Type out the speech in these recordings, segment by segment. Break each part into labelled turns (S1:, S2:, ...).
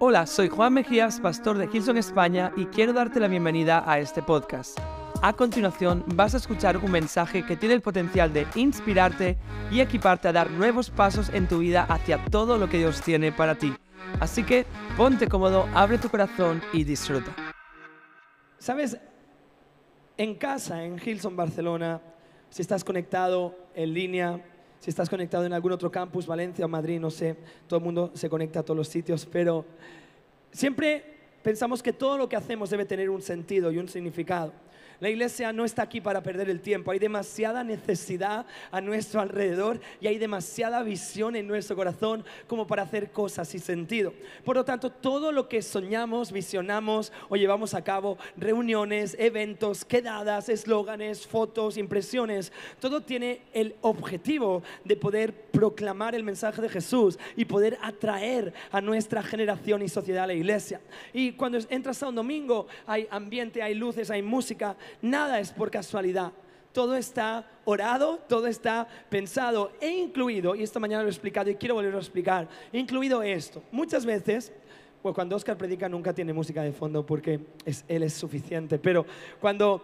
S1: Hola, soy Juan Mejías, pastor de Hilson España y quiero darte la bienvenida a este podcast. A continuación vas a escuchar un mensaje que tiene el potencial de inspirarte y equiparte a dar nuevos pasos en tu vida hacia todo lo que Dios tiene para ti. Así que ponte cómodo, abre tu corazón y disfruta.
S2: Sabes, en casa, en Hilson, Barcelona, si estás conectado en línea, si estás conectado en algún otro campus, Valencia o Madrid, no sé, todo el mundo se conecta a todos los sitios, pero siempre pensamos que todo lo que hacemos debe tener un sentido y un significado. La iglesia no está aquí para perder el tiempo. Hay demasiada necesidad a nuestro alrededor y hay demasiada visión en nuestro corazón como para hacer cosas sin sentido. Por lo tanto, todo lo que soñamos, visionamos o llevamos a cabo, reuniones, eventos, quedadas, eslóganes, fotos, impresiones, todo tiene el objetivo de poder proclamar el mensaje de Jesús y poder atraer a nuestra generación y sociedad a la iglesia. Y cuando entras a un domingo, hay ambiente, hay luces, hay música, nada es por casualidad. Todo está orado, todo está pensado e incluido, y esta mañana lo he explicado y quiero volverlo a explicar, incluido esto. Muchas veces, pues cuando Oscar predica nunca tiene música de fondo porque él es suficiente, pero cuando,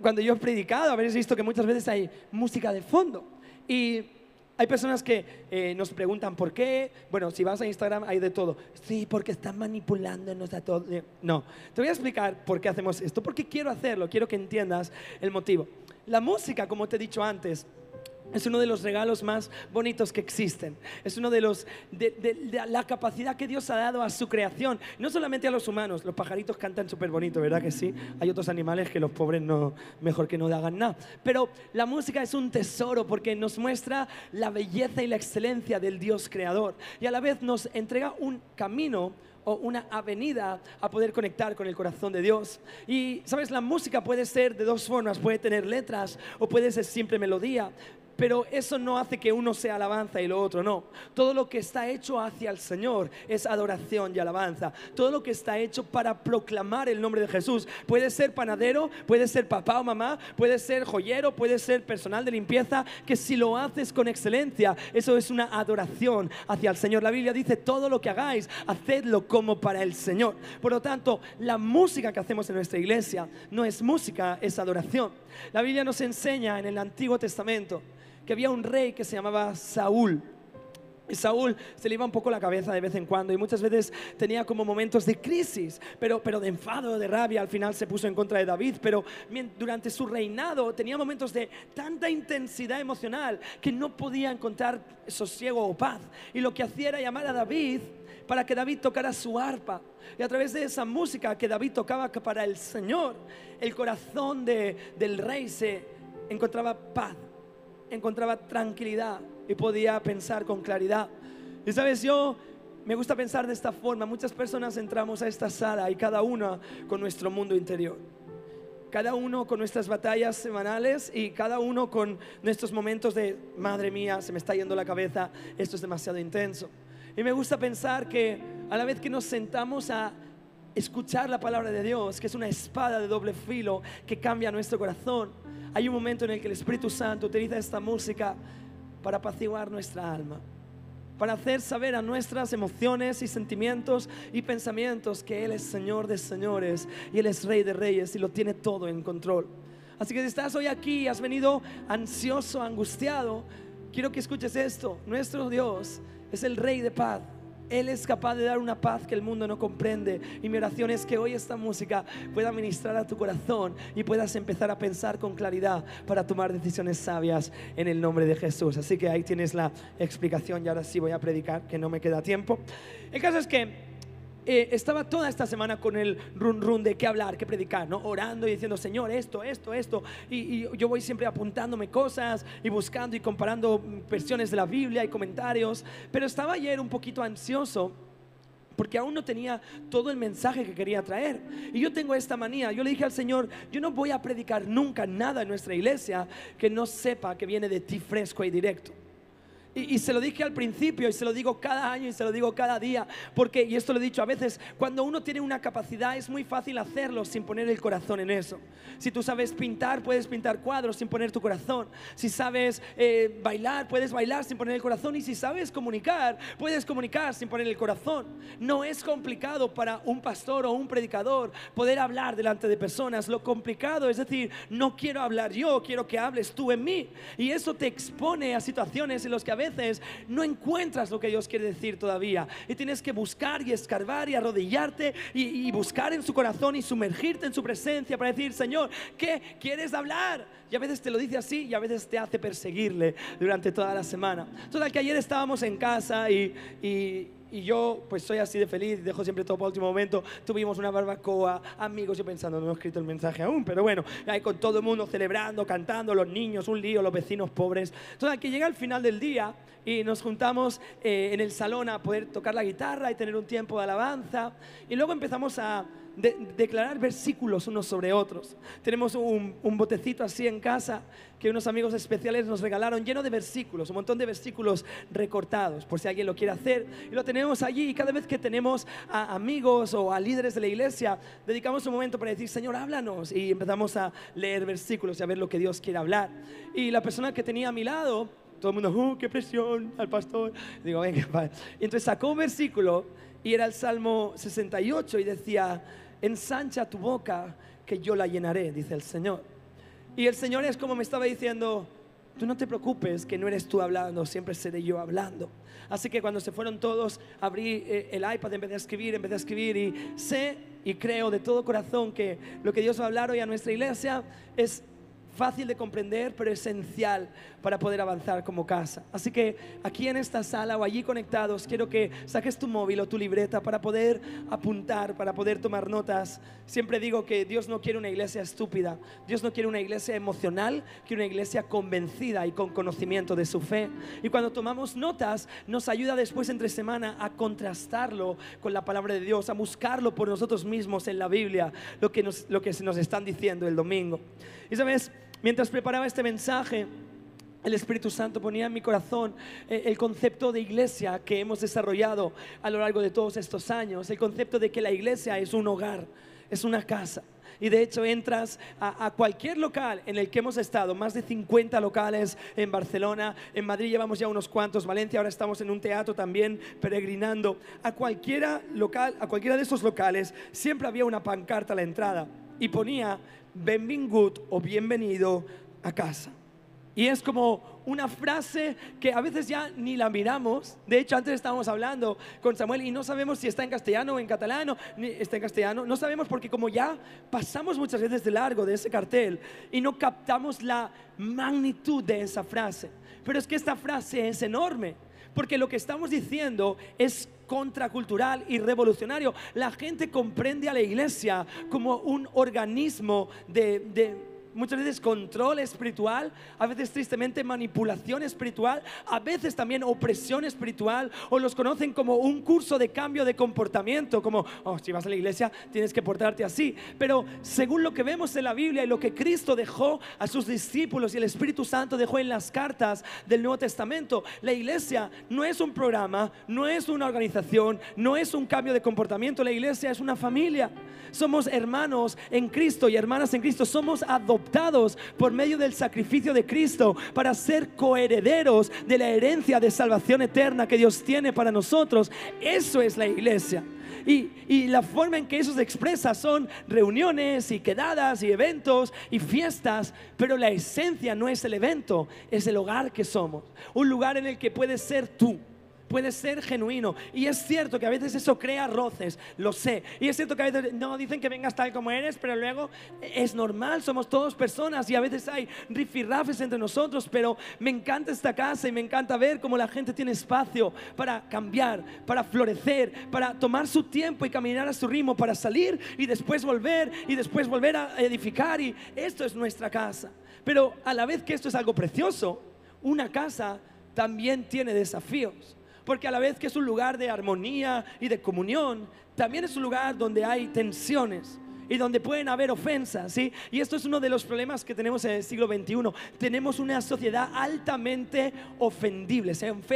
S2: cuando yo he predicado habréis visto que muchas veces hay música de fondo. Y hay personas que eh, nos preguntan por qué. Bueno, si vas a Instagram hay de todo. Sí, porque están manipulándonos a todos. Eh, no, te voy a explicar por qué hacemos esto. Porque quiero hacerlo, quiero que entiendas el motivo. La música, como te he dicho antes, es uno de los regalos más bonitos que existen. Es uno de los de, la capacidad que Dios ha dado a su creación, no solamente a los humanos. Los pajaritos cantan súper bonito, ¿verdad que sí? Hay otros animales que los pobres no mejor que no hagan nada. Pero la música es un tesoro porque nos muestra la belleza y la excelencia del Dios creador y a la vez nos entrega un camino o una avenida a poder conectar con el corazón de Dios. Y sabes, la música puede ser de dos formas, puede tener letras o puede ser simple melodía, pero eso no hace que uno sea alabanza y lo otro no. Todo lo que está hecho hacia el Señor es adoración y alabanza. Todo lo que está hecho para proclamar el nombre de Jesús. Puede ser panadero, puede ser papá o mamá, puede ser joyero, puede ser personal de limpieza, que si lo haces con excelencia, eso es una adoración hacia el Señor. La Biblia dice, todo lo que hagáis, hacedlo como para el Señor. Por lo tanto, la música que hacemos en nuestra iglesia no es música, es adoración. La Biblia nos enseña en el Antiguo Testamento que había un rey que se llamaba Saúl. Y Saúl se le iba un poco la cabeza de vez en cuando y muchas veces tenía como momentos de crisis, pero, pero de enfado, de rabia, al final se puso en contra de David, pero durante su reinado tenía momentos de tanta intensidad emocional que no podía encontrar sosiego o paz. Y lo que hacía era llamar a David para que David tocara su arpa. Y a través de esa música que David tocaba para el Señor, el corazón del rey se encontraba paz encontraba tranquilidad y podía pensar con claridad. Y sabes, yo me gusta pensar de esta forma. Muchas personas entramos a esta sala y cada uno con nuestro mundo interior. Cada uno con nuestras batallas semanales y cada uno con nuestros momentos de, madre mía, se me está yendo la cabeza, esto es demasiado intenso. Y me gusta pensar que a la vez que nos sentamos a escuchar la palabra de Dios, que es una espada de doble filo que cambia nuestro corazón, hay un momento en el que el Espíritu Santo utiliza esta música para apaciguar nuestra alma, para hacer saber a nuestras emociones y sentimientos y pensamientos que Él es Señor de señores y Él es Rey de reyes y lo tiene todo en control. Así que si estás hoy aquí y has venido ansioso, angustiado, quiero que escuches esto. Nuestro Dios es el Rey de paz. Él es capaz de dar una paz que el mundo no comprende. Y mi oración es que hoy esta música pueda ministrar a tu corazón y puedas empezar a pensar con claridad para tomar decisiones sabias en el nombre de Jesús. Así que ahí tienes la explicación y ahora sí voy a predicar, que no me queda tiempo. El caso es que eh, estaba toda esta semana con el run run de qué hablar, qué predicar, ¿no? Orando y diciendo, Señor, esto, esto, esto. Y, y, yo voy siempre apuntándome cosas y buscando y comparando versiones de la Biblia y comentarios. Pero estaba ayer un poquito ansioso porque aún no tenía todo el mensaje que quería traer. Y yo tengo esta manía. Yo le dije al Señor, yo no voy a predicar nunca nada en nuestra iglesia que no sepa que viene de ti fresco y directo. Y, y, se lo dije al principio y se lo digo cada año y se lo digo cada día, porque, y esto lo he dicho a veces, cuando uno tiene una capacidad es muy fácil hacerlo sin poner el corazón en eso. Si tú sabes pintar, puedes pintar cuadros sin poner tu corazón. Si sabes eh, bailar, puedes bailar sin poner el corazón. Y si sabes comunicar, puedes comunicar sin poner el corazón. No es complicado para un pastor o un predicador poder hablar delante de personas. Lo complicado es decir, no quiero hablar yo, quiero que hables tú en mí. Y eso te expone a situaciones en las que a no encuentras lo que Dios quiere decir todavía. Y tienes que buscar y escarbar y arrodillarte y, buscar en su corazón y sumergirte en su presencia para decir, Señor, ¿qué quieres hablar? Y a veces te lo dice así y a veces te hace perseguirle durante toda la semana. Total, que ayer estábamos en casa y y yo pues soy así de feliz, dejo siempre todo para último momento. Tuvimos una barbacoa, amigos, yo pensando, no he escrito el mensaje aún, pero bueno, ahí con todo el mundo celebrando, cantando, los niños, un lío, los vecinos pobres. Entonces, que llega el final del día y nos juntamos eh, en el salón a poder tocar la guitarra y tener un tiempo de alabanza. Y luego empezamos a de, declarar versículos unos sobre otros. Tenemos un, un, botecito así en casa que unos amigos especiales nos regalaron lleno de versículos, un montón de versículos recortados, por si alguien lo quiere hacer. Y lo tenemos allí y cada vez que tenemos a amigos o a líderes de la iglesia, dedicamos un momento para decir, Señor, háblanos. Y empezamos a leer versículos y a ver lo que Dios quiere hablar. Y la persona que tenía a mi lado, todo el mundo, ¡uh, qué presión al pastor! Digo, venga, Y entonces sacó un versículo y era el Salmo 68 y decía, ensancha tu boca que yo la llenaré, dice el Señor. Y el Señor es como me estaba diciendo, tú no te preocupes que no eres tú hablando, siempre seré yo hablando. Así que cuando se fueron todos, abrí eh, el iPad, empecé a escribir, empecé a escribir y sé y creo de todo corazón que lo que Dios va a hablar hoy a nuestra iglesia es fácil de comprender, pero esencial para poder avanzar como casa. Así que aquí en esta sala o allí conectados, quiero que saques tu móvil o tu libreta para poder apuntar, para poder tomar notas. Siempre digo que Dios no quiere una iglesia estúpida, Dios no quiere una iglesia emocional, quiere una iglesia convencida y con conocimiento de su fe. Y cuando tomamos notas, nos ayuda después entre semana a contrastarlo con la palabra de Dios, a buscarlo por nosotros mismos en la Biblia, lo que, nos, lo que nos están diciendo el domingo. Y sabes, mientras preparaba este mensaje, el Espíritu Santo ponía en mi corazón eh, el concepto de iglesia que hemos desarrollado a lo largo de todos estos años, el concepto de que la iglesia es un hogar, es una casa. Y de hecho entras a, a, cualquier local en el que hemos estado, más de 50 locales en Barcelona, en Madrid llevamos ya unos cuantos, Valencia ahora estamos en un teatro también peregrinando. A cualquiera local, a cualquiera de esos locales siempre había una pancarta a la entrada y ponía benvingut o bienvenido a casa. Y es como una frase que a veces ya ni la miramos. De hecho, antes estábamos hablando con Samuel y no sabemos si está en castellano o en catalán, ni está en castellano. No sabemos porque como ya pasamos muchas veces de largo de ese cartel y no captamos la magnitud de esa frase. Pero es que esta frase es enorme. Porque lo que estamos diciendo es contracultural y revolucionario. La gente comprende a la iglesia como un organismo de, de muchas veces control espiritual, a veces tristemente manipulación espiritual, a veces también opresión espiritual, o los conocen como un curso de cambio de comportamiento, como, oh, si vas a la iglesia tienes que portarte así. Pero según lo que vemos en la Biblia y lo que Cristo dejó a sus discípulos y el Espíritu Santo dejó en las cartas del Nuevo Testamento, la iglesia no es un programa, no es una organización, no es un cambio de comportamiento, la iglesia es una familia. Somos hermanos en Cristo y hermanas en Cristo, somos adoptados por medio del sacrificio de Cristo para ser coherederos de la herencia de salvación eterna que Dios tiene para nosotros. Eso es la iglesia. Y, y, la forma en que eso se expresa son reuniones y quedadas y eventos y fiestas, pero la esencia no es el evento, es el hogar que somos. Un lugar en el que puedes ser tú puede ser genuino. Y es cierto que a veces eso crea roces, lo sé. Y es cierto que a veces no dicen que vengas tal como eres, pero luego es normal, somos todos personas y a veces hay rifirrafes entre nosotros, pero me encanta esta casa y me encanta ver cómo la gente tiene espacio para cambiar, para florecer, para tomar su tiempo y caminar a su ritmo, para salir y después volver y después volver a edificar. Y esto es nuestra casa. Pero a la vez que esto es algo precioso, una casa también tiene desafíos porque a la vez que es un lugar de armonía y de comunión, también es un lugar donde hay tensiones. y donde pueden haber ofensas, ¿sí? Y esto es uno de los problemas que tenemos en el siglo XXI. Tenemos una sociedad altamente ofendible,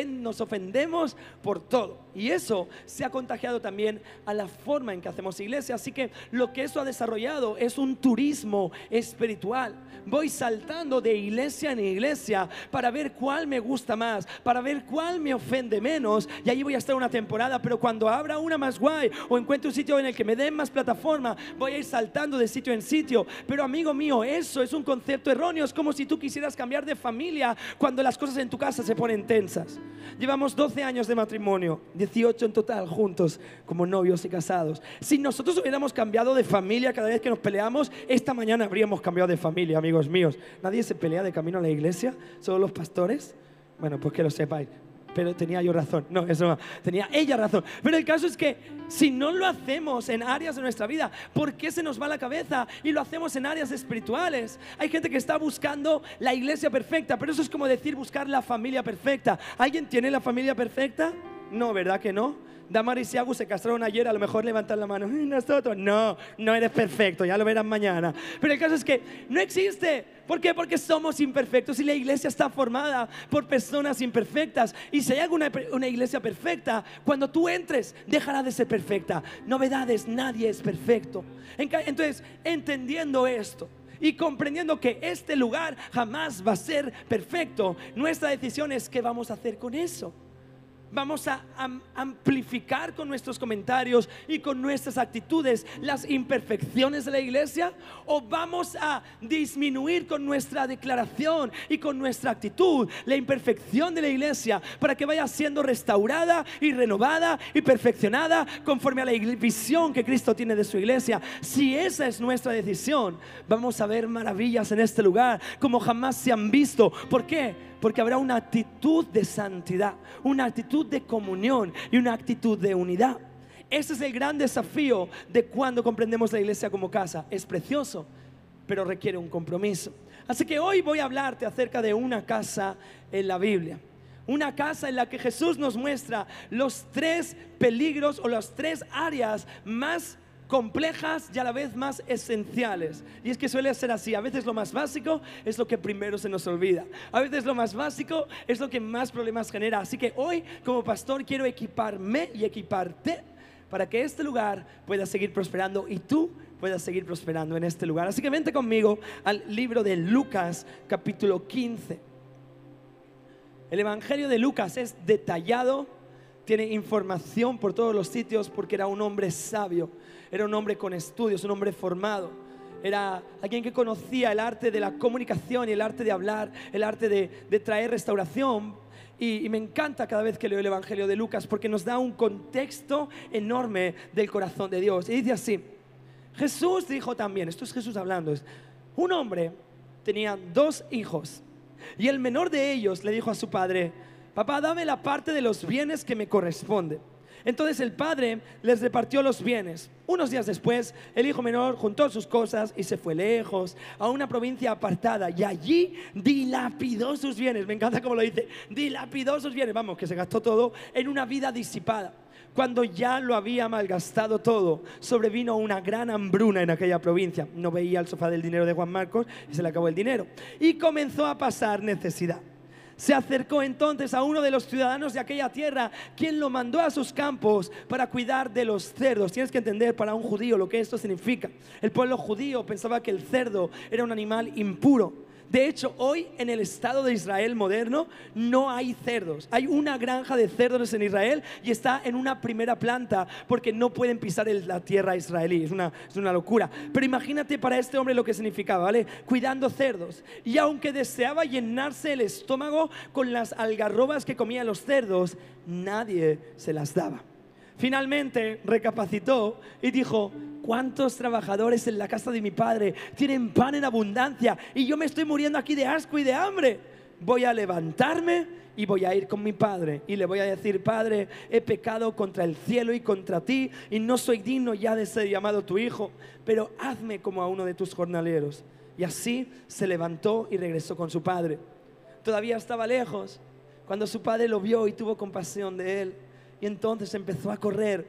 S2: nos ofendemos por todo. Y eso se ha contagiado también a la forma en que hacemos iglesia. Así que lo que eso ha desarrollado es un turismo espiritual. Voy saltando de iglesia en iglesia para ver cuál me gusta más, para ver cuál me ofende menos. Y ahí voy a estar una temporada, pero cuando abra una más guay o encuentre un sitio en el que me den más plataforma, voy a ir saltando de sitio en sitio. Pero amigo mío, eso es un concepto erróneo. Es como si tú quisieras cambiar de familia cuando las cosas en tu casa se ponen tensas. Llevamos 12 años de matrimonio, 18 en total juntos como novios y casados. Si nosotros hubiéramos cambiado de familia cada vez que nos peleamos, esta mañana habríamos cambiado de familia, amigos míos. Nadie se pelea de camino a la iglesia, solo los pastores. Bueno, pues que lo sepáis pero tenía yo razón. No, eso no, tenía ella razón. Pero el caso es que si no lo hacemos en áreas de nuestra vida, ¿por qué se nos va la cabeza y lo hacemos en áreas espirituales? Hay gente que está buscando la iglesia perfecta, pero eso es como decir buscar la familia perfecta. ¿Alguien tiene la familia perfecta? No, ¿verdad que no? Damaris y Agus se casaron ayer, a lo mejor levantan la mano. Nosotros, no, no eres perfecto, ya lo verán mañana. Pero el caso es que no existe. ¿Por qué? Porque somos imperfectos y la iglesia está formada por personas imperfectas. Y si hay alguna una iglesia perfecta, cuando tú entres, dejará de ser perfecta. Novedades, nadie es perfecto. Entonces, entendiendo esto, y comprendiendo que este lugar jamás va a ser perfecto, nuestra decisión es qué vamos a hacer con eso vamos a amplificar con nuestros comentarios y con nuestras actitudes las imperfecciones de la iglesia o vamos a disminuir con nuestra declaración y con nuestra actitud la imperfección de la iglesia para que vaya siendo restaurada y renovada y perfeccionada conforme a la visión que Cristo tiene de su iglesia. Si esa es nuestra decisión, vamos a ver maravillas en este lugar como jamás se han visto. ¿Por qué? Porque habrá una actitud de santidad, una actitud de comunión y una actitud de unidad. Ese es el gran desafío de cuando comprendemos la iglesia como casa. Es precioso, pero requiere un compromiso. Así que hoy voy a hablarte acerca de una casa en la Biblia. Una casa en la que Jesús nos muestra los tres peligros o las tres áreas más complejas y a la vez más esenciales. Y es que suele ser así. A veces lo más básico es lo que primero se nos olvida. A veces lo más básico es lo que más problemas genera. Así que hoy como pastor quiero equiparme y equiparte para que este lugar pueda seguir prosperando y tú puedas seguir prosperando en este lugar. Así que vente conmigo al libro de Lucas capítulo 15. El Evangelio de Lucas es detallado, tiene información por todos los sitios porque era un hombre sabio era un hombre con estudios, un hombre formado. Era alguien que conocía el arte de la comunicación y el arte de hablar, el arte de, traer restauración. Y, y, me encanta cada vez que leo el Evangelio de Lucas porque nos da un contexto enorme del corazón de Dios. Y dice así, Jesús dijo también, esto es Jesús hablando, es, un hombre tenía dos hijos y el menor de ellos le dijo a su padre, papá, dame la parte de los bienes que me corresponde. Entonces el padre les repartió los bienes. Unos días después, el hijo menor juntó sus cosas y se fue lejos a una provincia apartada y allí dilapidó sus bienes. Me encanta cómo lo dice, dilapidó sus bienes. Vamos, que se gastó todo en una vida disipada. Cuando ya lo había malgastado todo, sobrevino una gran hambruna en aquella provincia. No veía el sofá del dinero de Juan Marcos y se le acabó el dinero. Y comenzó a pasar necesidad. Se acercó entonces a uno de los ciudadanos de aquella tierra, quien lo mandó a sus campos para cuidar de los cerdos. Tienes que entender para un judío lo que esto significa. El pueblo judío pensaba que el cerdo era un animal impuro. De hecho, hoy en el Estado de Israel moderno no hay cerdos. Hay una granja de cerdos en Israel y está en una primera planta porque no pueden pisar la tierra israelí. Es una, es una locura. Pero imagínate para este hombre lo que significaba, ¿vale? Cuidando cerdos. Y aunque deseaba llenarse el estómago con las algarrobas que comían los cerdos, nadie se las daba. Finalmente recapacitó y dijo, ¿cuántos trabajadores en la casa de mi padre tienen pan en abundancia y yo me estoy muriendo aquí de asco y de hambre? Voy a levantarme y voy a ir con mi padre y le voy a decir, Padre, he pecado contra el cielo y contra ti y no soy digno ya de ser llamado tu hijo, pero hazme como a uno de tus jornaleros. Y así se levantó y regresó con su padre. Todavía estaba lejos cuando su padre lo vio y tuvo compasión de él entonces empezó a correr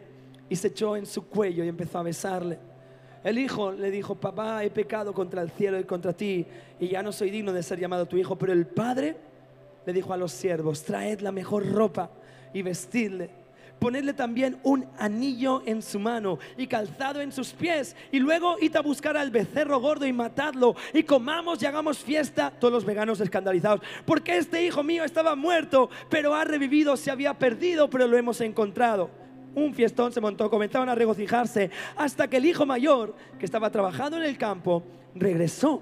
S2: y se echó en su cuello y empezó a besarle. El hijo le dijo, papá, he pecado contra el cielo y contra ti y ya no soy digno de ser llamado tu hijo. Pero el padre le dijo a los siervos, traed la mejor ropa y vestidle. Ponedle también un anillo en su mano y calzado en sus pies. Y luego id a buscar al becerro gordo y matadlo. Y comamos y hagamos fiesta. Todos los veganos escandalizados. Porque este hijo mío estaba muerto, pero ha revivido. Se había perdido, pero lo hemos encontrado un fiestón se montó, comenzaron a regocijarse, hasta que el hijo mayor, que estaba trabajando en el campo, regresó.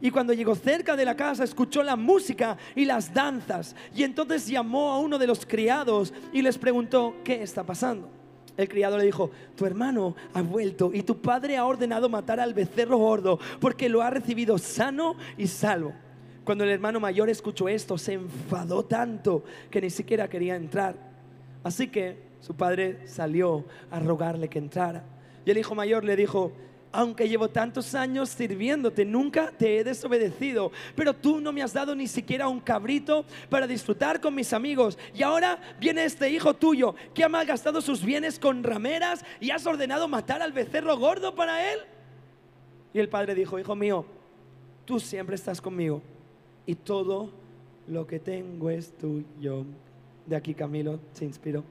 S2: Y cuando llegó cerca de la casa, escuchó la música y las danzas. Y entonces llamó a uno de los criados y les preguntó, ¿qué está pasando? El criado le dijo, tu hermano ha vuelto y tu padre ha ordenado matar al becerro gordo porque lo ha recibido sano y salvo. Cuando el hermano mayor escuchó esto, se enfadó tanto que ni siquiera quería entrar. Así que su padre salió a rogarle que entrara. Y el hijo mayor le dijo, aunque llevo tantos años sirviéndote, nunca te he desobedecido, pero tú no me has dado ni siquiera un cabrito para disfrutar con mis amigos. Y ahora viene este hijo tuyo que ha malgastado sus bienes con rameras y has ordenado matar al becerro gordo para él. Y el padre dijo, hijo mío, tú siempre estás conmigo y todo lo que tengo es tuyo. De aquí Camilo se inspiró.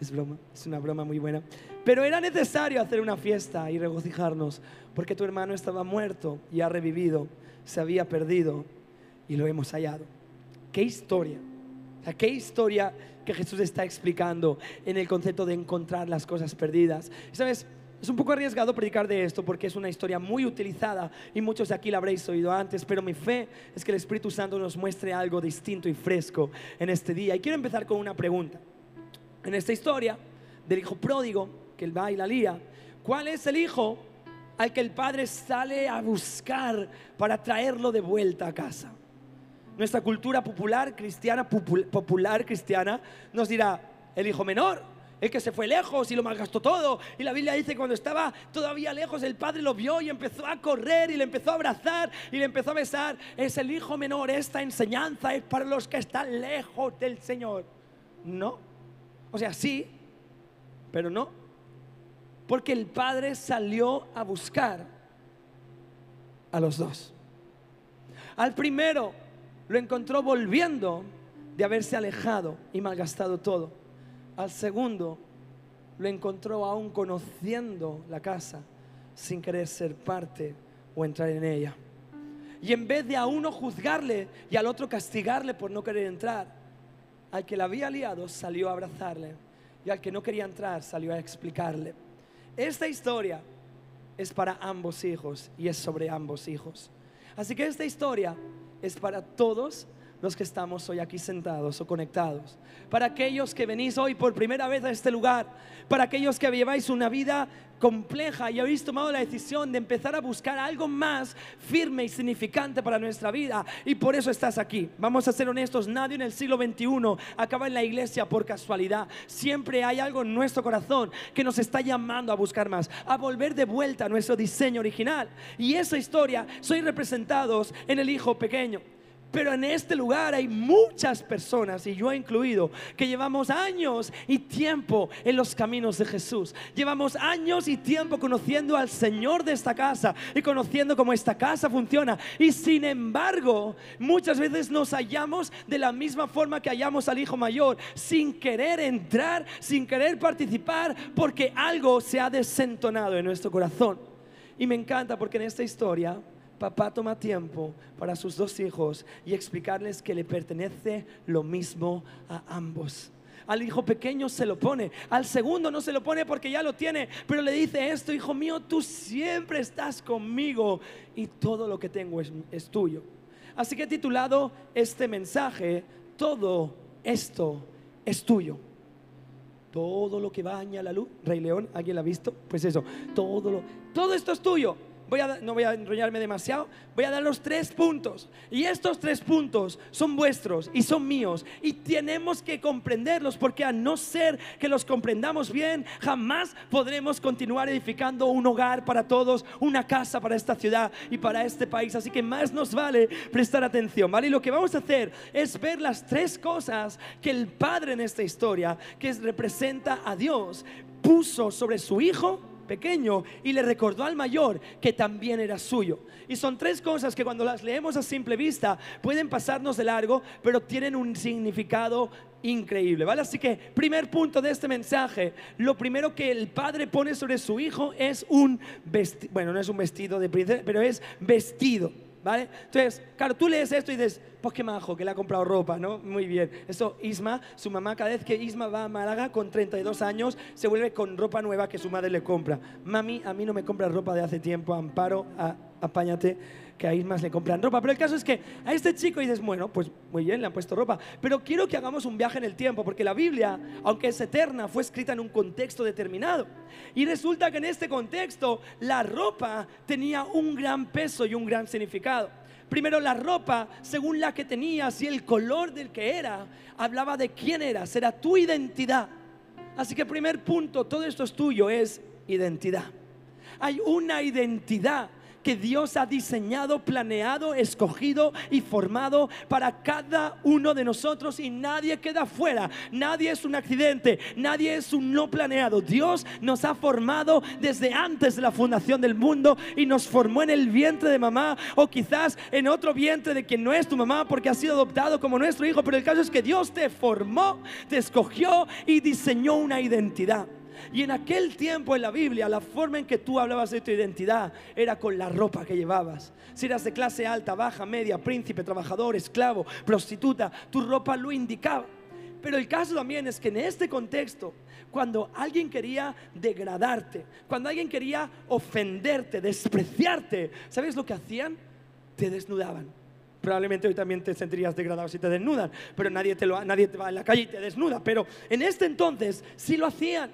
S2: Es broma, es una broma muy buena. Pero era necesario hacer una fiesta y regocijarnos porque tu hermano estaba muerto y ha revivido, se había perdido y lo hemos hallado. ¿Qué historia? ¿Qué historia que Jesús está explicando en el concepto de encontrar las cosas perdidas? ¿Sabes? Es un poco arriesgado predicar de esto porque es una historia muy utilizada y muchos de aquí la habréis oído antes, pero mi fe es que el Espíritu Santo nos muestre algo distinto y fresco en este día. Y quiero empezar con una pregunta en esta historia del hijo pródigo, que él va y la lía, ¿cuál es el hijo al que el padre sale a buscar para traerlo de vuelta a casa? Nuestra cultura popular cristiana, popular cristiana, nos dirá, el hijo menor, el que se fue lejos y lo malgastó todo. Y la Biblia dice cuando estaba todavía lejos, el padre lo vio y empezó a correr y le empezó a abrazar y le empezó a besar. Es el hijo menor. Esta enseñanza es para los que están lejos del Señor. No, o sea, sí, pero no. Porque el padre salió a buscar a los dos. Al primero lo encontró volviendo de haberse alejado y malgastado todo. Al segundo lo encontró aún conociendo la casa sin querer ser parte o entrar en ella. Y en vez de a uno juzgarle y al otro castigarle por no querer entrar, al que la había liado salió a abrazarle y al que no quería entrar salió a explicarle. Esta historia es para ambos hijos y es sobre ambos hijos. Así que esta historia es para todos los que estamos hoy aquí sentados o conectados, para aquellos que venís hoy por primera vez a este lugar, para aquellos que lleváis una vida compleja y habéis tomado la decisión de empezar a buscar algo más firme y significante para nuestra vida y por eso estás aquí. Vamos a ser honestos, nadie en el siglo XXI acaba en la iglesia por casualidad. Siempre hay algo en nuestro corazón que nos está llamando a buscar más, a volver de vuelta a nuestro diseño original. Y esa historia soy representados en el hijo pequeño. Pero en este lugar hay muchas personas, y yo incluido, que llevamos años y tiempo en los caminos de Jesús. Llevamos años y tiempo conociendo al Señor de esta casa y conociendo cómo esta casa funciona. Y sin embargo, muchas veces nos hallamos de la misma forma que hallamos al hijo mayor, sin querer entrar, sin querer participar, porque algo se ha desentonado en nuestro corazón. Y me encanta porque en esta historia papá toma tiempo para sus dos hijos y explicarles que le pertenece lo mismo a ambos. Al hijo pequeño se lo pone, al segundo no se lo pone porque ya lo tiene, pero le dice esto, hijo mío, tú siempre estás conmigo y todo lo que tengo es, tuyo. Así que titulado este mensaje, todo esto es tuyo. Todo lo que baña la luz, Rey León, ¿alguien lo ha visto? Pues eso, todo lo, todo esto es tuyo no voy a enrollarme demasiado, voy a dar los tres puntos. Y estos tres puntos son vuestros y son míos. Y tenemos que comprenderlos porque a no ser que los comprendamos bien, jamás podremos continuar edificando un hogar para todos, una casa para esta ciudad y para este país. Así que más nos vale prestar atención, ¿vale? Y lo que vamos a hacer es ver las tres cosas que el Padre en esta historia, que representa a Dios, puso sobre su Hijo pequeño y le recordó al mayor que también era suyo. Y son tres cosas que cuando las leemos a simple vista pueden pasarnos de largo, pero tienen un significado increíble, ¿vale? Así que primer punto de este mensaje, lo primero que el padre pone sobre su hijo es un vestido, bueno, no es un vestido de pero es vestido. ¿Vale? Entonces, claro, tú lees esto y dices, pues qué majo, que le ha comprado ropa, ¿no? Muy bien. Eso, Isma, su mamá, cada vez que Isma va a Málaga con 32 años, se vuelve con ropa nueva que su madre le compra. Mami, a mí no me compra ropa de hace tiempo, amparo, apáñate que a Ismas le compran ropa. Pero el caso es que a este chico dices, bueno, pues muy bien, le han puesto ropa. Pero quiero que hagamos un viaje en el tiempo, porque la Biblia, aunque es eterna, fue escrita en un contexto determinado. Y resulta que en este contexto la ropa tenía un gran peso y un gran significado. Primero la ropa, según la que tenías y el color del que era, hablaba de quién eras, era tu identidad. Así que primer punto, todo esto es tuyo, es identidad. Hay una identidad que Dios ha diseñado, planeado, escogido y formado para cada uno de nosotros y nadie queda fuera. Nadie es un accidente, nadie es un no planeado. Dios nos ha formado desde antes de la fundación del mundo y nos formó en el vientre de mamá o quizás en otro vientre de quien no es tu mamá porque ha sido adoptado como nuestro hijo. Pero el caso es que Dios te formó, te escogió y diseñó una identidad. Y en aquel tiempo en la Biblia, la forma en que tú hablabas de tu identidad era con la ropa que llevabas. Si eras de clase alta, baja, media, príncipe, trabajador, esclavo, prostituta, tu ropa lo indicaba. Pero el caso también es que en este contexto, cuando alguien quería degradarte, cuando alguien quería ofenderte, despreciarte, ¿sabes lo que hacían? Te desnudaban. Probablemente hoy también te sentirías degradado si te desnudan, pero nadie te, lo, nadie te va en la calle y te desnuda. Pero en este entonces sí lo hacían.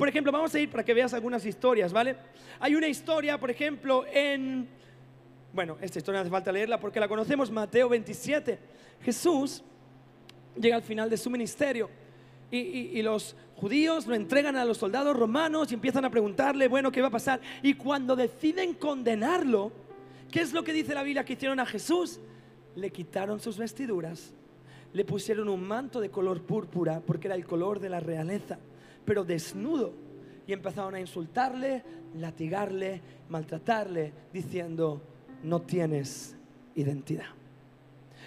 S2: Por ejemplo, vamos a ir para que veas algunas historias, ¿vale? Hay una historia, por ejemplo, en... Bueno, esta historia no hace falta leerla porque la conocemos, Mateo 27. Jesús llega al final de su ministerio y, los judíos lo entregan a los soldados romanos y empiezan a preguntarle, bueno, ¿qué va a pasar? Y cuando deciden condenarlo, ¿qué es lo que dice la Biblia que hicieron a Jesús? Le quitaron sus vestiduras, le pusieron un manto de color púrpura porque era el color de la realeza pero desnudo. Y empezaron a insultarle, latigarle, maltratarle, diciendo, no tienes identidad.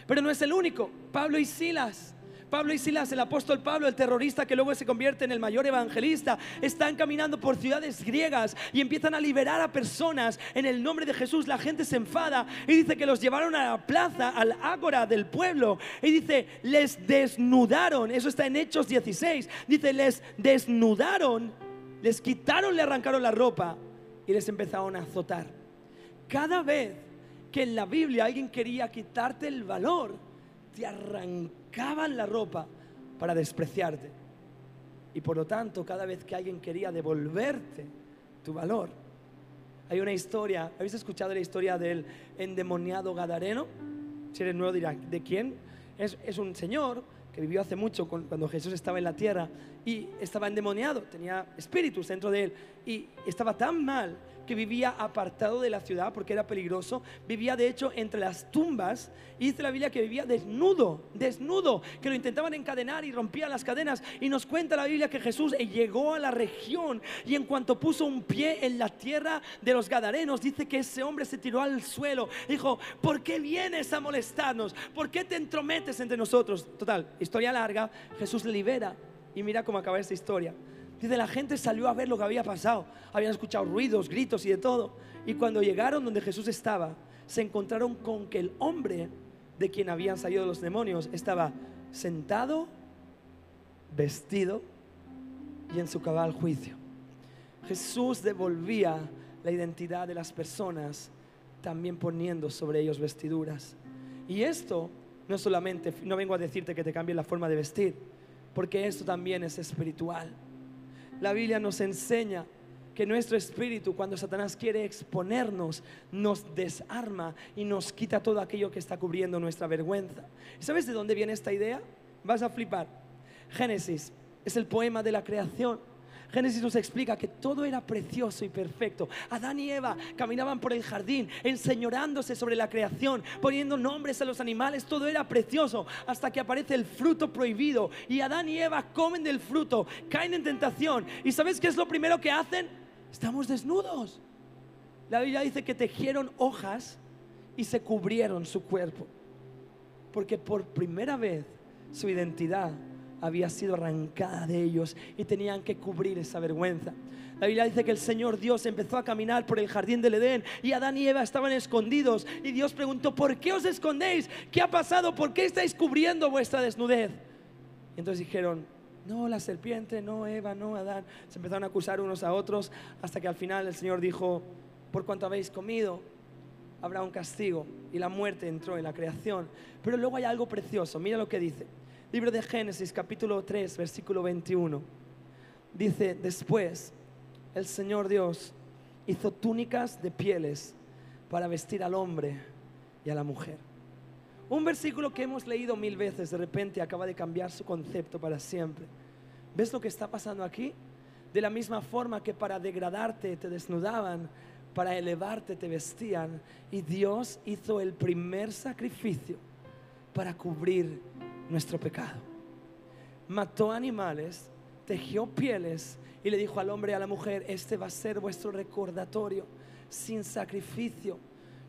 S2: Pero no es el único. Pablo y Silas Pablo y Silas, el apóstol Pablo, el terrorista que luego se convierte en el mayor evangelista, están caminando por ciudades griegas y empiezan a liberar a personas en el nombre de Jesús. La gente se enfada y dice que los llevaron a la plaza, al ágora del pueblo. Y dice, les desnudaron. Eso está en Hechos 16. Dice, les desnudaron, les quitaron, le arrancaron la ropa y les empezaron a azotar. Cada vez que en la Biblia alguien quería quitarte el valor, te arrancaron sacaban la ropa para despreciarte. Y por lo tanto, cada vez que alguien quería devolverte tu valor, hay una historia, ¿habéis escuchado la historia del endemoniado Gadareno? Si eres nuevo dirá, ¿de quién? Es, es un señor que vivió hace mucho cuando Jesús estaba en la tierra y estaba endemoniado, tenía espíritus dentro de él y estaba tan mal que vivía apartado de la ciudad porque era peligroso, vivía de hecho entre las tumbas y dice la Biblia que vivía desnudo, desnudo, que lo intentaban encadenar y rompían las cadenas y nos cuenta la Biblia que Jesús llegó a la región y en cuanto puso un pie en la tierra de los Gadarenos, dice que ese hombre se tiró al suelo, dijo, ¿por qué vienes a molestarnos? ¿Por qué te entrometes entre nosotros? Total, historia larga, Jesús libera y mira cómo acaba esta historia. Dice, la gente salió a ver lo que había pasado. Habían escuchado ruidos, gritos y de todo. Y cuando llegaron donde Jesús estaba, se encontraron con que el hombre de quien habían salido los demonios estaba sentado, vestido y en su cabal juicio. Jesús devolvía la identidad de las personas también poniendo sobre ellos vestiduras. Y esto no solamente, no vengo a decirte que te cambie la forma de vestir, porque esto también es espiritual. La Biblia nos enseña que nuestro espíritu, cuando Satanás quiere exponernos, nos desarma y nos quita todo aquello que está cubriendo nuestra vergüenza. ¿Sabes de dónde viene esta idea? Vas a flipar. Génesis es el poema de la creación Génesis nos explica que todo era precioso y perfecto. Adán y Eva caminaban por el jardín, enseñorándose sobre la creación, poniendo nombres a los animales, todo era precioso, hasta que aparece el fruto prohibido y Adán y Eva comen del fruto, caen en tentación. ¿Y sabes qué es lo primero que hacen? Estamos desnudos. La Biblia dice que tejieron hojas y se cubrieron su cuerpo. Porque por primera vez su identidad había sido arrancada de ellos y tenían que cubrir esa vergüenza. La Biblia dice que el Señor Dios empezó a caminar por el jardín del Edén y Adán y Eva estaban escondidos y Dios preguntó, ¿por qué os escondéis? ¿Qué ha pasado? ¿Por qué estáis cubriendo vuestra desnudez? Entonces dijeron, no, la serpiente, no, Eva, no, Adán. Se empezaron a acusar unos a otros hasta que al final el Señor dijo, por cuanto habéis comido, habrá un castigo. Y la muerte entró en la creación. Pero luego hay algo precioso, mira lo que dice. Libro de Génesis, capítulo 3, versículo 21. Dice, después el Señor Dios hizo túnicas de pieles para vestir al hombre y a la mujer. Un versículo que hemos leído mil veces, de repente acaba de cambiar su concepto para siempre. ¿Ves lo que está pasando aquí? De la misma forma que para degradarte te desnudaban, para elevarte te vestían, y Dios hizo el primer sacrificio para cubrir nuestro pecado. Mató animales, tejió pieles y le dijo al hombre y a la mujer, este va a ser vuestro recordatorio. Sin sacrificio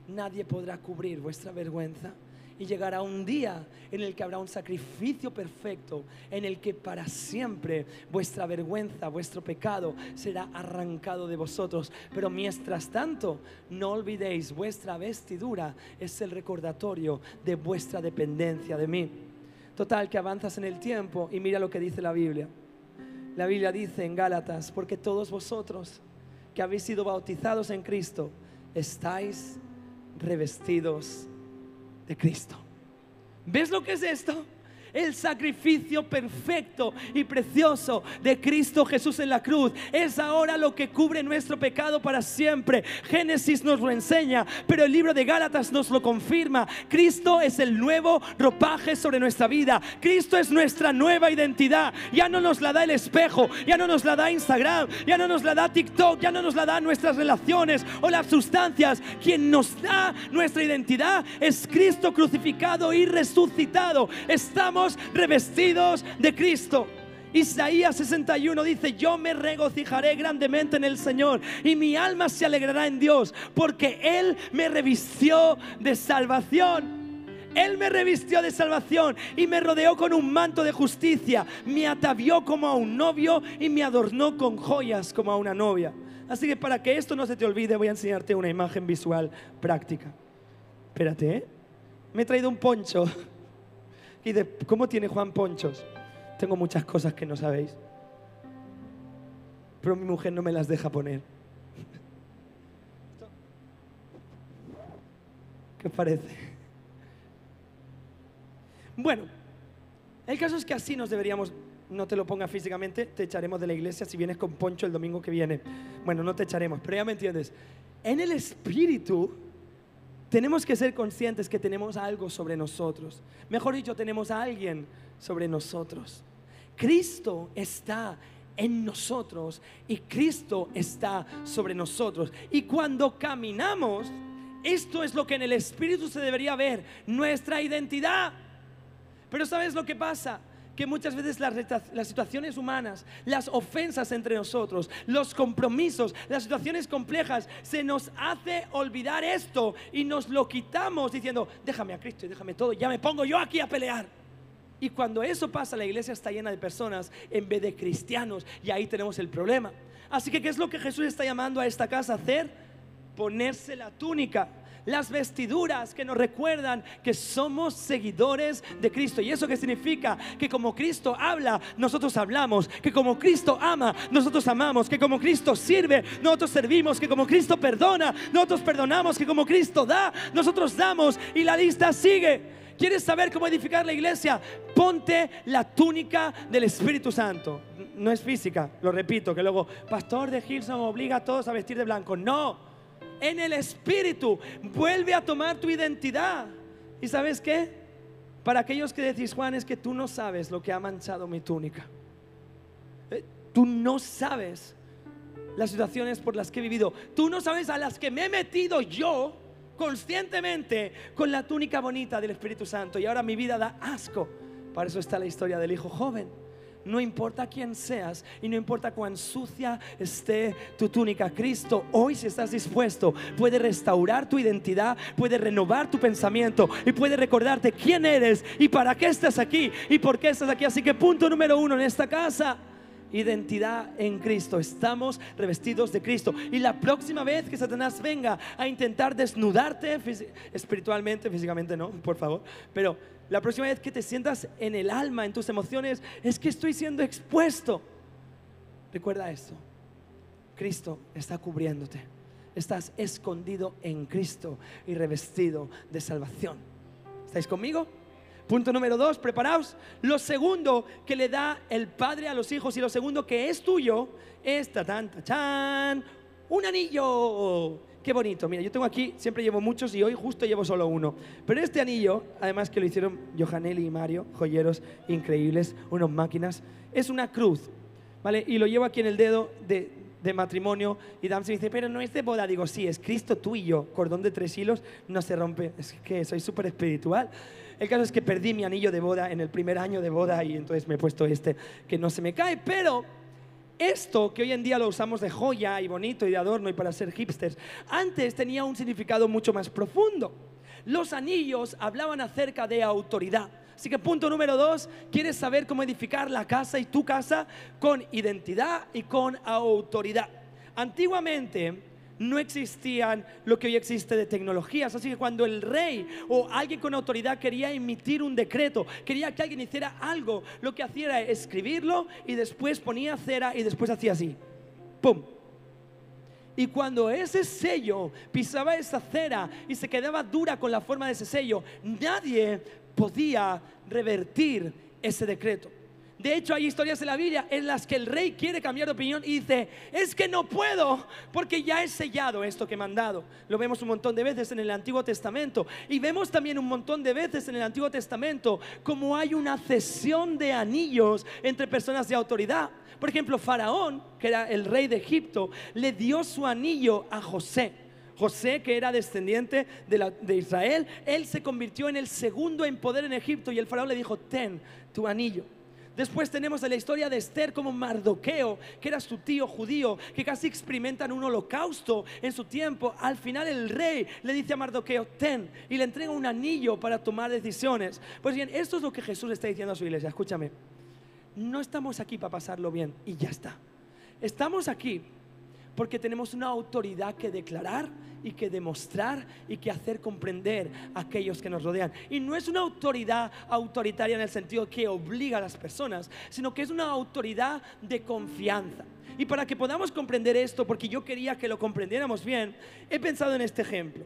S2: nadie podrá cubrir vuestra vergüenza y llegará un día en el que habrá un sacrificio perfecto, en el que para siempre vuestra vergüenza, vuestro pecado será arrancado de vosotros. Pero mientras tanto, no olvidéis, vuestra vestidura es el recordatorio de vuestra dependencia de mí. Total, que avanzas en el tiempo y mira lo que dice la Biblia. La Biblia dice en Gálatas, porque todos vosotros que habéis sido bautizados en Cristo, estáis revestidos de Cristo. ¿Ves lo que es esto? El sacrificio perfecto y precioso de Cristo Jesús en la cruz. Es ahora lo que cubre nuestro pecado para siempre. Génesis nos lo enseña, pero el libro de Gálatas nos lo confirma. Cristo es el nuevo ropaje sobre nuestra vida. Cristo es nuestra nueva identidad. Ya no nos la da el espejo, ya no nos la da Instagram, ya no nos la da TikTok, ya no nos la da nuestras relaciones o las sustancias. Quien nos da nuestra identidad es Cristo crucificado y resucitado. Estamos revestidos de Cristo. Isaías 61 dice, yo me regocijaré grandemente en el Señor y mi alma se alegrará en Dios, porque Él me revistió de salvación. Él me revistió de salvación y me rodeó con un manto de justicia, me atavió como a un novio y me adornó con joyas como a una novia. Así que para que esto no se te olvide, voy a enseñarte una imagen visual práctica. Espérate, ¿eh? Me he traído un poncho y de cómo tiene Juan ponchos. Tengo muchas cosas que no sabéis. Pero mi mujer no me las deja poner. ¿Qué parece? Bueno, el caso es que así nos deberíamos, no te lo pongas físicamente, te echaremos de la iglesia si vienes con poncho el domingo que viene. Bueno, no te echaremos, pero ya me entiendes. En el espíritu tenemos que ser conscientes que tenemos algo sobre nosotros. Mejor dicho, tenemos a alguien sobre nosotros. Cristo está en nosotros y Cristo está sobre nosotros. Y cuando caminamos, esto es lo que en el Espíritu se debería ver, nuestra identidad. Pero ¿sabes lo que pasa? Que muchas veces las, las, situaciones humanas, las ofensas entre nosotros, los compromisos, las situaciones complejas, se nos hace olvidar esto y nos lo quitamos diciendo, déjame a Cristo y déjame todo, ya me pongo yo aquí a pelear. Y cuando eso pasa, la iglesia está llena de personas en vez de cristianos y ahí tenemos el problema. Así que, ¿qué es lo que Jesús está llamando a esta casa a hacer? Ponerse la túnica las vestiduras que nos recuerdan que somos seguidores de Cristo. ¿Y eso qué significa? Que como Cristo habla, nosotros hablamos, que como Cristo ama, nosotros amamos, que como Cristo sirve, nosotros servimos, que como Cristo perdona, nosotros perdonamos, que como Cristo da, nosotros damos y la lista sigue. ¿Quieres saber cómo edificar la iglesia? Ponte la túnica del Espíritu Santo. No es física, lo repito, que luego, pastor de Gilson obliga a todos a vestir de blanco. No en el Espíritu. Vuelve a tomar tu identidad. ¿Y sabes qué? Para aquellos que decís, Juan, es que tú no sabes lo que ha manchado mi túnica. Eh, tú no sabes las situaciones por las que he vivido. Tú no sabes a las que me he metido yo conscientemente con la túnica bonita del Espíritu Santo. Y ahora mi vida da asco. Para eso está la historia del hijo joven. No importa quién seas y no importa cuán sucia esté tu túnica, Cristo hoy si estás dispuesto puede restaurar tu identidad, puede renovar tu pensamiento y puede recordarte quién eres y para qué estás aquí y por qué estás aquí. Así que punto número uno en esta casa identidad en Cristo. Estamos revestidos de Cristo. Y la próxima vez que Satanás venga a intentar desnudarte espiritualmente, físicamente no, por favor, pero la próxima vez que te sientas en el alma, en tus emociones, es que estoy siendo expuesto. Recuerda esto. Cristo está cubriéndote. Estás escondido en Cristo y revestido de salvación. ¿Estáis conmigo? Punto número dos, preparaos. Lo segundo que le da el padre a los hijos y lo segundo que es tuyo es tan, chan, un anillo. Qué bonito. Mira, yo tengo aquí, siempre llevo muchos y hoy justo llevo solo uno. Pero este anillo, además que lo hicieron Johanelli y Mario, joyeros increíbles, unos máquinas, es una cruz. ¿Vale? Y lo llevo aquí en el dedo de, de matrimonio y Dan se dice, pero no es de boda. Digo, sí, es Cristo tú y yo. Cordón de tres hilos no se rompe. Es que soy súper espiritual. El caso es que perdí mi anillo de boda en el primer año de boda y entonces me he puesto este que no se me cae. Pero esto que hoy en día lo usamos de joya y bonito y de adorno y para ser hipsters, antes tenía un significado mucho más profundo. Los anillos hablaban acerca de autoridad. Así que punto número dos, ¿quieres saber cómo edificar la casa y tu casa con identidad y con autoridad? Antiguamente, no existían lo que hoy existe de tecnologías. Así que cuando el rey o alguien con autoridad quería emitir un decreto, quería que alguien hiciera algo, lo que hacía era escribirlo y después ponía cera y después hacía así. ¡Pum! Y cuando ese sello pisaba esa cera y se quedaba dura con la forma de ese sello, nadie podía revertir ese decreto. De hecho, hay historias en la Biblia en las que el rey quiere cambiar de opinión y dice, es que no puedo porque ya he sellado esto que he mandado. Lo vemos un montón de veces en el Antiguo Testamento. Y vemos también un montón de veces en el Antiguo Testamento como hay una cesión de anillos entre personas de autoridad. Por ejemplo, Faraón, que era el rey de Egipto, le dio su anillo a José. José, que era descendiente de, de, Israel, él se convirtió en el segundo en poder en Egipto y el faraón le dijo, ten tu anillo. Después tenemos la historia de Esther como Mardoqueo, que era su tío judío, que casi experimentan un holocausto en su tiempo. Al final el rey le dice a Mardoqueo, ten, y le entrega un anillo para tomar decisiones. Pues bien, esto es lo que Jesús está diciendo a su iglesia. Escúchame, no estamos aquí para pasarlo bien y ya está. Estamos aquí porque tenemos una autoridad que declarar y que demostrar y que hacer comprender a aquellos que nos rodean. Y no es una autoridad autoritaria en el sentido que obliga a las personas, sino que es una autoridad de confianza. Y para que podamos comprender esto, porque yo quería que lo comprendiéramos bien, he pensado en este ejemplo.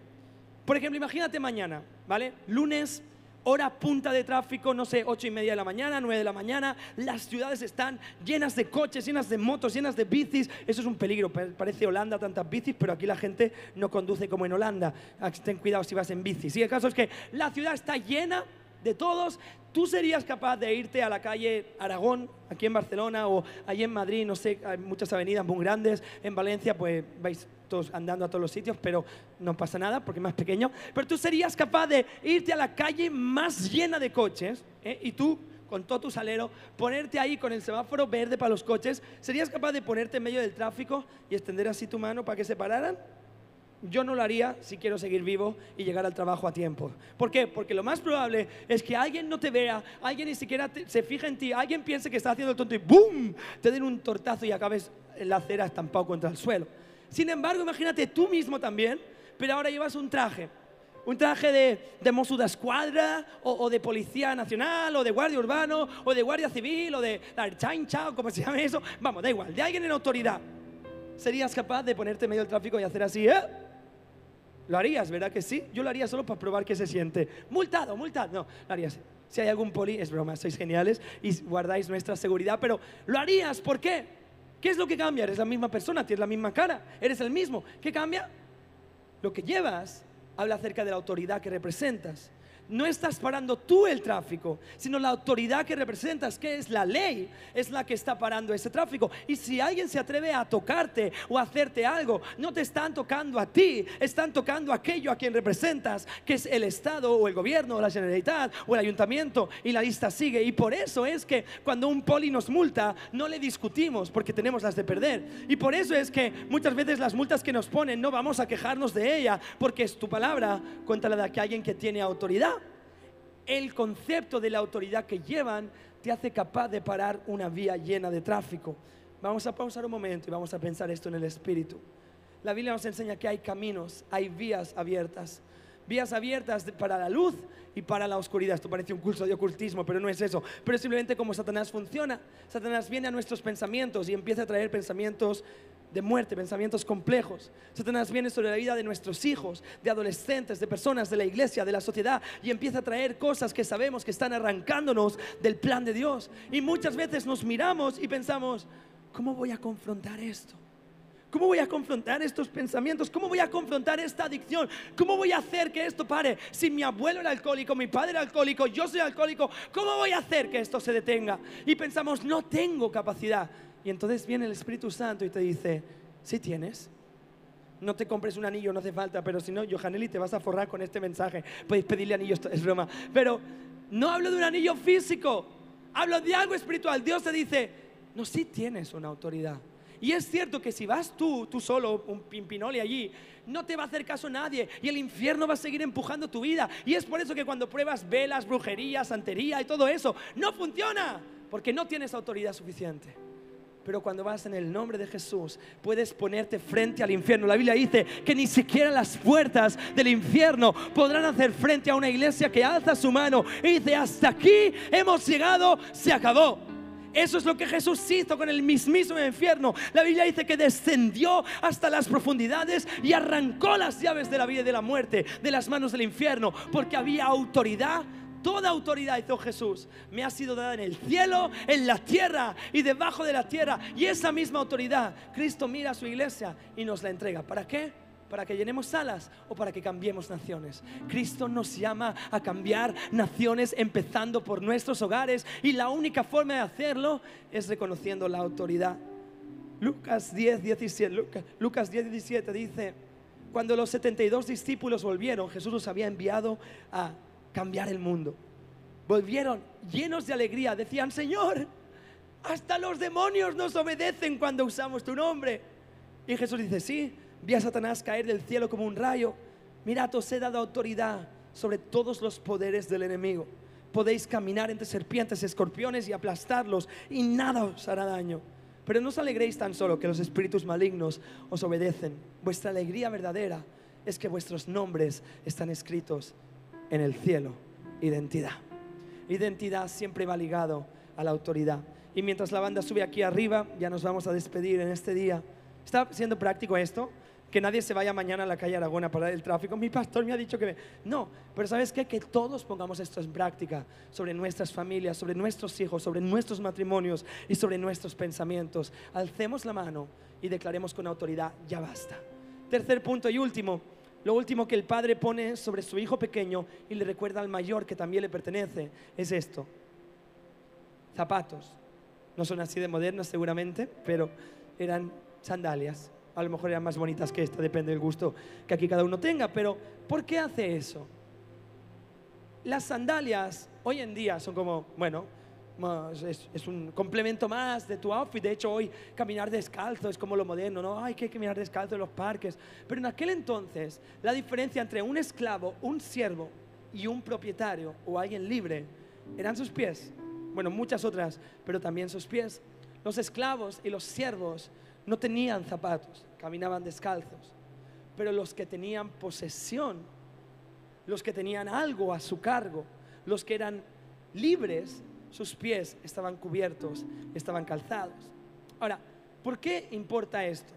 S2: Por ejemplo, imagínate mañana, ¿vale? Lunes hora punta de tráfico, no sé, ocho y media de la mañana, nueve de la mañana, las ciudades están llenas de coches, llenas de motos, llenas de bicis, eso es un peligro, parece Holanda tantas bicis, pero aquí la gente no conduce como en Holanda, ten cuidado si vas en bici, sí, el caso es que la ciudad está llena de todos, tú serías capaz de irte a la calle Aragón, aquí en Barcelona, o allí en Madrid, no sé, hay muchas avenidas muy grandes, en Valencia, pues vais todos andando a todos los sitios, pero no pasa nada porque es más pequeño. Pero tú serías capaz de irte a la calle más llena de coches ¿eh? y tú con todo tu salero, ponerte ahí con el semáforo verde para los coches, ¿serías capaz de ponerte en medio del tráfico y extender así tu mano para que se pararan? Yo no lo haría si quiero seguir vivo y llegar al trabajo a tiempo. ¿Por qué? Porque lo más probable es que alguien no te vea, alguien ni siquiera se fija en ti, alguien piense que está haciendo el tonto y ¡boom! Te den un tortazo y acabes en la acera estampado contra el suelo. Sin embargo, imagínate tú mismo también, pero ahora llevas un traje. Un traje de, de mozo de escuadra, o, de policía nacional, o de guardia urbano, o de guardia civil, o de la chancha, o como se llame eso. Vamos, da igual, de alguien en autoridad. ¿Serías capaz de ponerte en medio del tráfico y hacer así, eh? Lo harías, ¿verdad que sí? Yo lo haría solo para probar qué se siente. Multado, multado. No, lo harías. Si hay algún poli, es broma, sois geniales y guardáis nuestra seguridad, pero lo harías, ¿por qué? ¿Qué es lo que cambia? Eres la misma persona, tienes la misma cara, eres el mismo. ¿Qué cambia? Lo que llevas habla acerca de la autoridad que representas. No estás parando tú el tráfico, sino la autoridad que representas, que es la ley, es la que está parando ese tráfico. Y si alguien se atreve a tocarte o hacerte algo, no te están tocando a ti, están tocando a aquello a quien representas, que es el Estado o el gobierno o la Generalitat o el ayuntamiento. Y la lista sigue. Y por eso es que cuando un poli nos multa, no le discutimos porque tenemos las de perder. Y por eso es que muchas veces las multas que nos ponen no vamos a quejarnos de ella, porque es tu palabra contra la de alguien que tiene autoridad el concepto de la autoridad que llevan te hace capaz de parar una vía llena de tráfico. Vamos a pausar un momento y vamos a pensar esto en el espíritu. La Biblia nos enseña que hay caminos, hay vías abiertas. Vías abiertas para la luz y para la oscuridad. Esto parece un curso de ocultismo, pero no es eso. Pero es simplemente como Satanás funciona. Satanás viene a nuestros pensamientos y empieza a traer pensamientos de muerte, pensamientos complejos. Satanás viene sobre la vida de nuestros hijos, de adolescentes, de personas de la iglesia, de la sociedad y empieza a traer cosas que sabemos que están arrancándonos del plan de Dios. Y muchas veces nos miramos y pensamos, ¿cómo voy a confrontar esto? ¿Cómo voy a confrontar estos pensamientos? ¿Cómo voy a confrontar esta adicción? ¿Cómo voy a hacer que esto pare? Si mi abuelo era alcohólico, mi padre era alcohólico, yo soy alcohólico, ¿cómo voy a hacer que esto se detenga? Y pensamos, no tengo capacidad. Y entonces viene el Espíritu Santo y te dice, si tienes. No te compres un anillo, no hace falta, pero si no, Johaneli, te vas a forrar con este mensaje. Puedes pedirle anillo, esto es broma. Pero no hablo de un anillo físico, hablo de algo espiritual. Dios te dice, no, si tienes una autoridad. Y es cierto que si vas tú, tú solo, un pimpinoli allí, no te va a hacer caso nadie y el infierno va a seguir empujando tu vida. Y es por eso que cuando pruebas velas, brujería, santería y todo eso, no funciona, porque no tienes autoridad suficiente. Pero cuando vas en el nombre de Jesús, puedes ponerte frente al infierno. La Biblia dice que ni siquiera las puertas del infierno podrán hacer frente a una iglesia que alza su mano y dice, hasta aquí hemos llegado, se acabó. Eso es lo que Jesús hizo con el mismísimo infierno. La Biblia dice que descendió hasta las profundidades y arrancó las llaves de la vida y de la muerte de las manos del infierno, porque había autoridad Toda autoridad, hizo Jesús, me ha sido dada en el cielo, en la tierra y debajo de la tierra. Y esa misma autoridad, Cristo mira a su iglesia y nos la entrega. ¿Para qué? ¿Para que llenemos salas o para que cambiemos naciones? Cristo nos llama a cambiar naciones empezando por nuestros hogares y la única forma de hacerlo es reconociendo la autoridad. Lucas 10, 17, Lucas 10, 17 dice, cuando los 72 discípulos volvieron, Jesús los había enviado a cambiar el mundo. Volvieron llenos de alegría, decían, Señor, hasta los demonios nos obedecen cuando usamos tu nombre. Y Jesús dice, sí, vi a Satanás caer del cielo como un rayo. Mirad, os he dado autoridad sobre todos los poderes del enemigo. Podéis caminar entre serpientes, escorpiones y aplastarlos y nada os hará daño. Pero no os alegréis tan solo que los espíritus malignos os obedecen. Vuestra alegría verdadera es que vuestros nombres están escritos en el cielo, identidad. Identidad siempre va ligado a la autoridad. Y mientras la banda sube aquí arriba, ya nos vamos a despedir en este día. ¿Está siendo práctico esto? Que nadie se vaya mañana a la calle Aragón a parar el tráfico. Mi pastor me ha dicho que... No, pero ¿sabes qué? Que todos pongamos esto en práctica sobre nuestras familias, sobre nuestros hijos, sobre nuestros matrimonios y sobre nuestros pensamientos. Alcemos la mano y declaremos con autoridad, ya basta. Tercer punto y último, lo último que el padre pone sobre su hijo pequeño y le recuerda al mayor que también le pertenece es esto. Zapatos. No son así de modernos seguramente, pero eran sandalias. A lo mejor eran más bonitas que esta, depende del gusto que aquí cada uno tenga. Pero ¿por qué hace eso? Las sandalias hoy en día son como, bueno, es, un complemento más de tu outfit. De hecho, hoy caminar descalzo es como lo moderno, ¿no? Hay que caminar descalzo en los parques. Pero en aquel entonces, la diferencia entre un esclavo, un siervo y un propietario o alguien libre eran sus pies. Bueno, muchas otras, pero también sus pies. Los esclavos y los siervos no tenían zapatos, caminaban descalzos. Pero los que tenían posesión, los que tenían algo a su cargo, los que eran libres, sus pies estaban cubiertos, estaban calzados. Ahora, ¿por qué importa esto?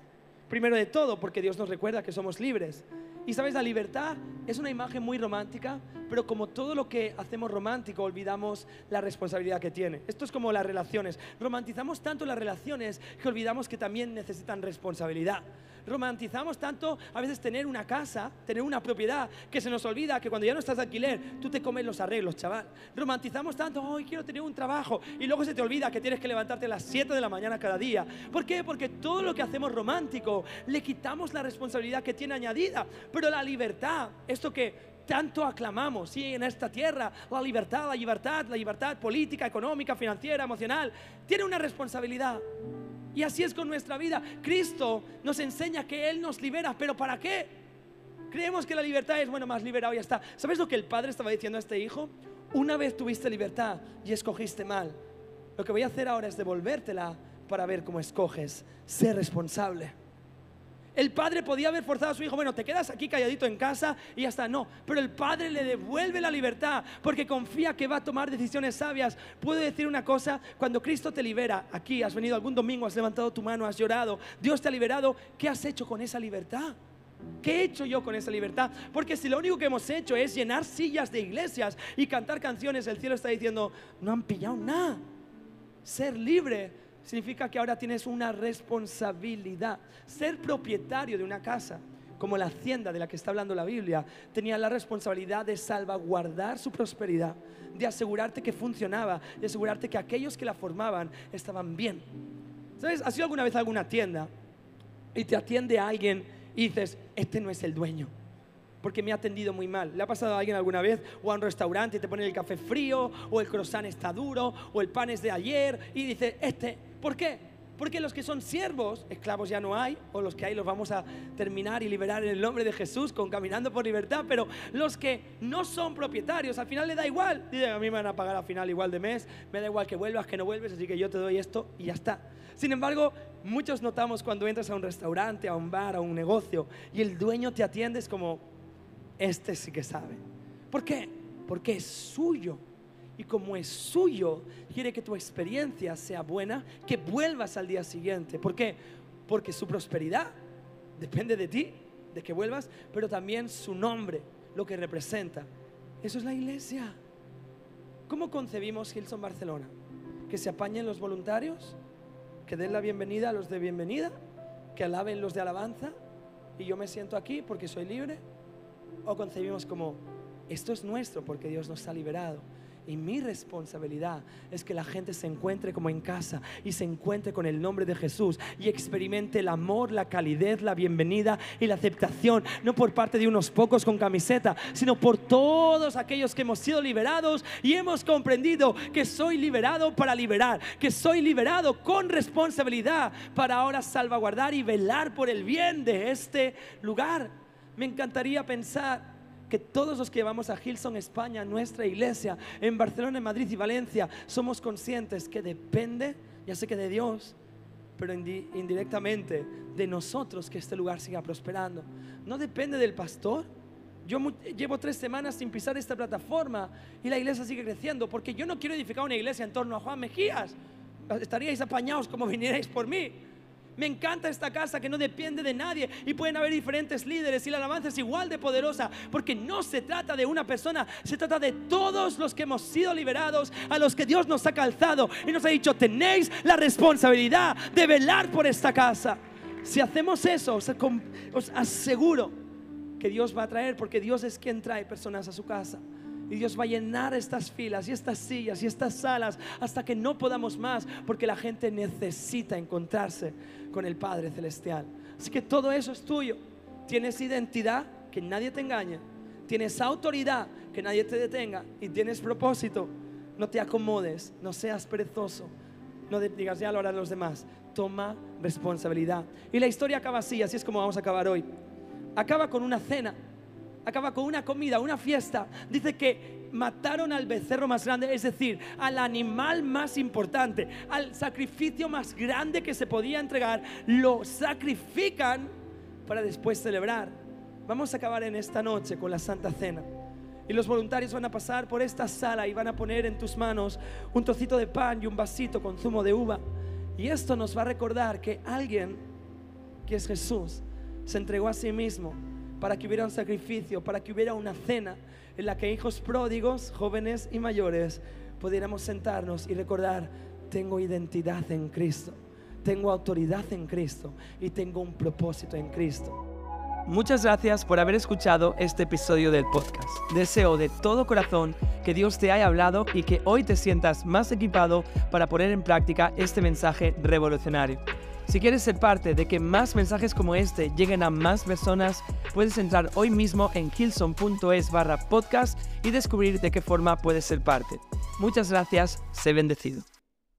S2: Primero de todo, porque Dios nos recuerda que somos libres. Y sabes, la libertad es una imagen muy romántica, pero como todo lo que hacemos romántico, olvidamos la responsabilidad que tiene. Esto es como las relaciones. Romantizamos tanto las relaciones que olvidamos que también necesitan responsabilidad. Romantizamos tanto a veces tener una casa, tener una propiedad, que se nos olvida que cuando ya no estás de alquiler, tú te comes los arreglos, chaval. Romantizamos tanto, hoy quiero tener un trabajo, y luego se te olvida que tienes que levantarte a las 7 de la mañana cada día. ¿Por qué? Porque todo lo que hacemos romántico, le quitamos la responsabilidad que tiene añadida. Pero la libertad, esto que tanto aclamamos, sí, en esta tierra, la libertad, la libertad, la libertad política, económica, financiera, emocional, tiene una responsabilidad. Y así es con nuestra vida. Cristo nos enseña que Él nos libera, pero ¿para qué? Creemos que la libertad es, bueno, más liberado ya está. ¿Sabes lo que el padre estaba diciendo a este hijo? Una vez tuviste libertad y escogiste mal. Lo que voy a hacer ahora es devolvértela para ver cómo escoges. Sé responsable. El padre podía haber forzado a su hijo, bueno, te quedas aquí calladito en casa y ya está. No, pero el padre le devuelve la libertad porque confía que va a tomar decisiones sabias. Puedo decir una cosa, cuando Cristo te libera, aquí has venido algún domingo, has levantado tu mano, has llorado, Dios te ha liberado, ¿qué has hecho con esa libertad? ¿Qué he hecho yo con esa libertad? Porque si lo único que hemos hecho es llenar sillas de iglesias y cantar canciones, el cielo está diciendo, no han pillado nada. Ser libre significa que ahora tienes una responsabilidad. Ser propietario de una casa, como la hacienda de la que está hablando la Biblia, tenía la responsabilidad de salvaguardar su prosperidad, de asegurarte que funcionaba, de asegurarte que aquellos que la formaban estaban bien. ¿Sabes? ¿Has ido alguna vez a alguna tienda y te atiende alguien y dices, este no es el dueño? porque me ha atendido muy mal. ¿Le ha pasado a alguien alguna vez? O a un restaurante y te ponen el café frío, o el croissant está duro, o el pan es de ayer, y dice, este, ¿por qué? Porque los que son siervos, esclavos ya no hay, o los que hay los vamos a terminar y liberar en el nombre de Jesús con caminando por libertad, pero los que no son propietarios, al final le da igual. Dicen, a mí me van a pagar al final igual de mes, me da igual que vuelvas, que no vuelves, así que yo te doy esto y ya está. Sin embargo, muchos notamos cuando entras a un restaurante, a un bar, a un negocio, y el dueño te atiende, es como, este sí que sabe. ¿Por qué? Porque es suyo. Y como es suyo, quiere que tu experiencia sea buena, que vuelvas al día siguiente. ¿Por qué? Porque su prosperidad depende de ti, de que vuelvas, pero también su nombre, lo que representa. Eso es la iglesia. ¿Cómo concebimos Hilson Barcelona? ¿Que se apañen los voluntarios? ¿Que den la bienvenida a los de bienvenida? ¿Que alaben los de alabanza? ¿Y yo me siento aquí porque soy libre? o concebimos como, esto es nuestro porque Dios nos ha liberado. Y mi responsabilidad es que la gente se encuentre como en casa y se encuentre con el nombre de Jesús y experimente el amor, la calidez, la bienvenida y la aceptación, no por parte de unos pocos con camiseta, sino por todos aquellos que hemos sido liberados y hemos comprendido que soy liberado para liberar, que soy liberado con responsabilidad para ahora salvaguardar y velar por el bien de este lugar. Me encantaría pensar que todos los que vamos a Hilson, España, nuestra iglesia, en Barcelona, en Madrid y Valencia, somos conscientes que depende, ya sé que de Dios, pero indirectamente de nosotros que este lugar siga prosperando. No depende del pastor. Yo llevo tres semanas sin pisar esta plataforma y la iglesia sigue creciendo porque yo no quiero edificar una iglesia en torno a Juan Mejías. Estaríais apañados como vinierais por mí. Me encanta esta casa que no depende de nadie y pueden haber diferentes líderes y la alabanza es igual de poderosa porque no se trata de una persona, se trata de todos los que hemos sido liberados, a los que Dios nos ha calzado y nos ha dicho, tenéis la responsabilidad de velar por esta casa. Si hacemos eso, os aseguro que Dios va a traer porque Dios es quien trae personas a su casa. Y Dios va a llenar estas filas y estas sillas y estas salas hasta que no podamos más, porque la gente necesita encontrarse con el Padre Celestial. Así que todo eso es tuyo. Tienes identidad, que nadie te engañe. Tienes autoridad, que nadie te detenga. Y tienes propósito. No te acomodes, no seas perezoso. No digas, ya lo harán los demás. Toma responsabilidad. Y la historia acaba así, así es como vamos a acabar hoy. Acaba con una cena acaba con una comida, una fiesta. Dice que mataron al becerro más grande, es decir, al animal más importante, al sacrificio más grande que se podía entregar, lo sacrifican para después celebrar. Vamos a acabar en esta noche con la Santa Cena. Y los voluntarios van a pasar por esta sala y van a poner en tus manos un trocito de pan y un vasito con zumo de uva. Y esto nos va a recordar que alguien, que es Jesús, se entregó a sí mismo para que hubiera un sacrificio, para que hubiera una cena en la que hijos pródigos, jóvenes y mayores, pudiéramos sentarnos y recordar, tengo identidad en Cristo, tengo autoridad en Cristo y tengo un propósito en Cristo.
S1: Muchas gracias por haber escuchado este episodio del podcast. Deseo de todo corazón que Dios te haya hablado y que hoy te sientas más equipado para poner en práctica este mensaje revolucionario. Si quieres ser parte de que más mensajes como este lleguen a más personas, puedes entrar hoy mismo en hilson.es barra podcast y descubrir de qué forma puedes ser parte. Muchas gracias, sé bendecido.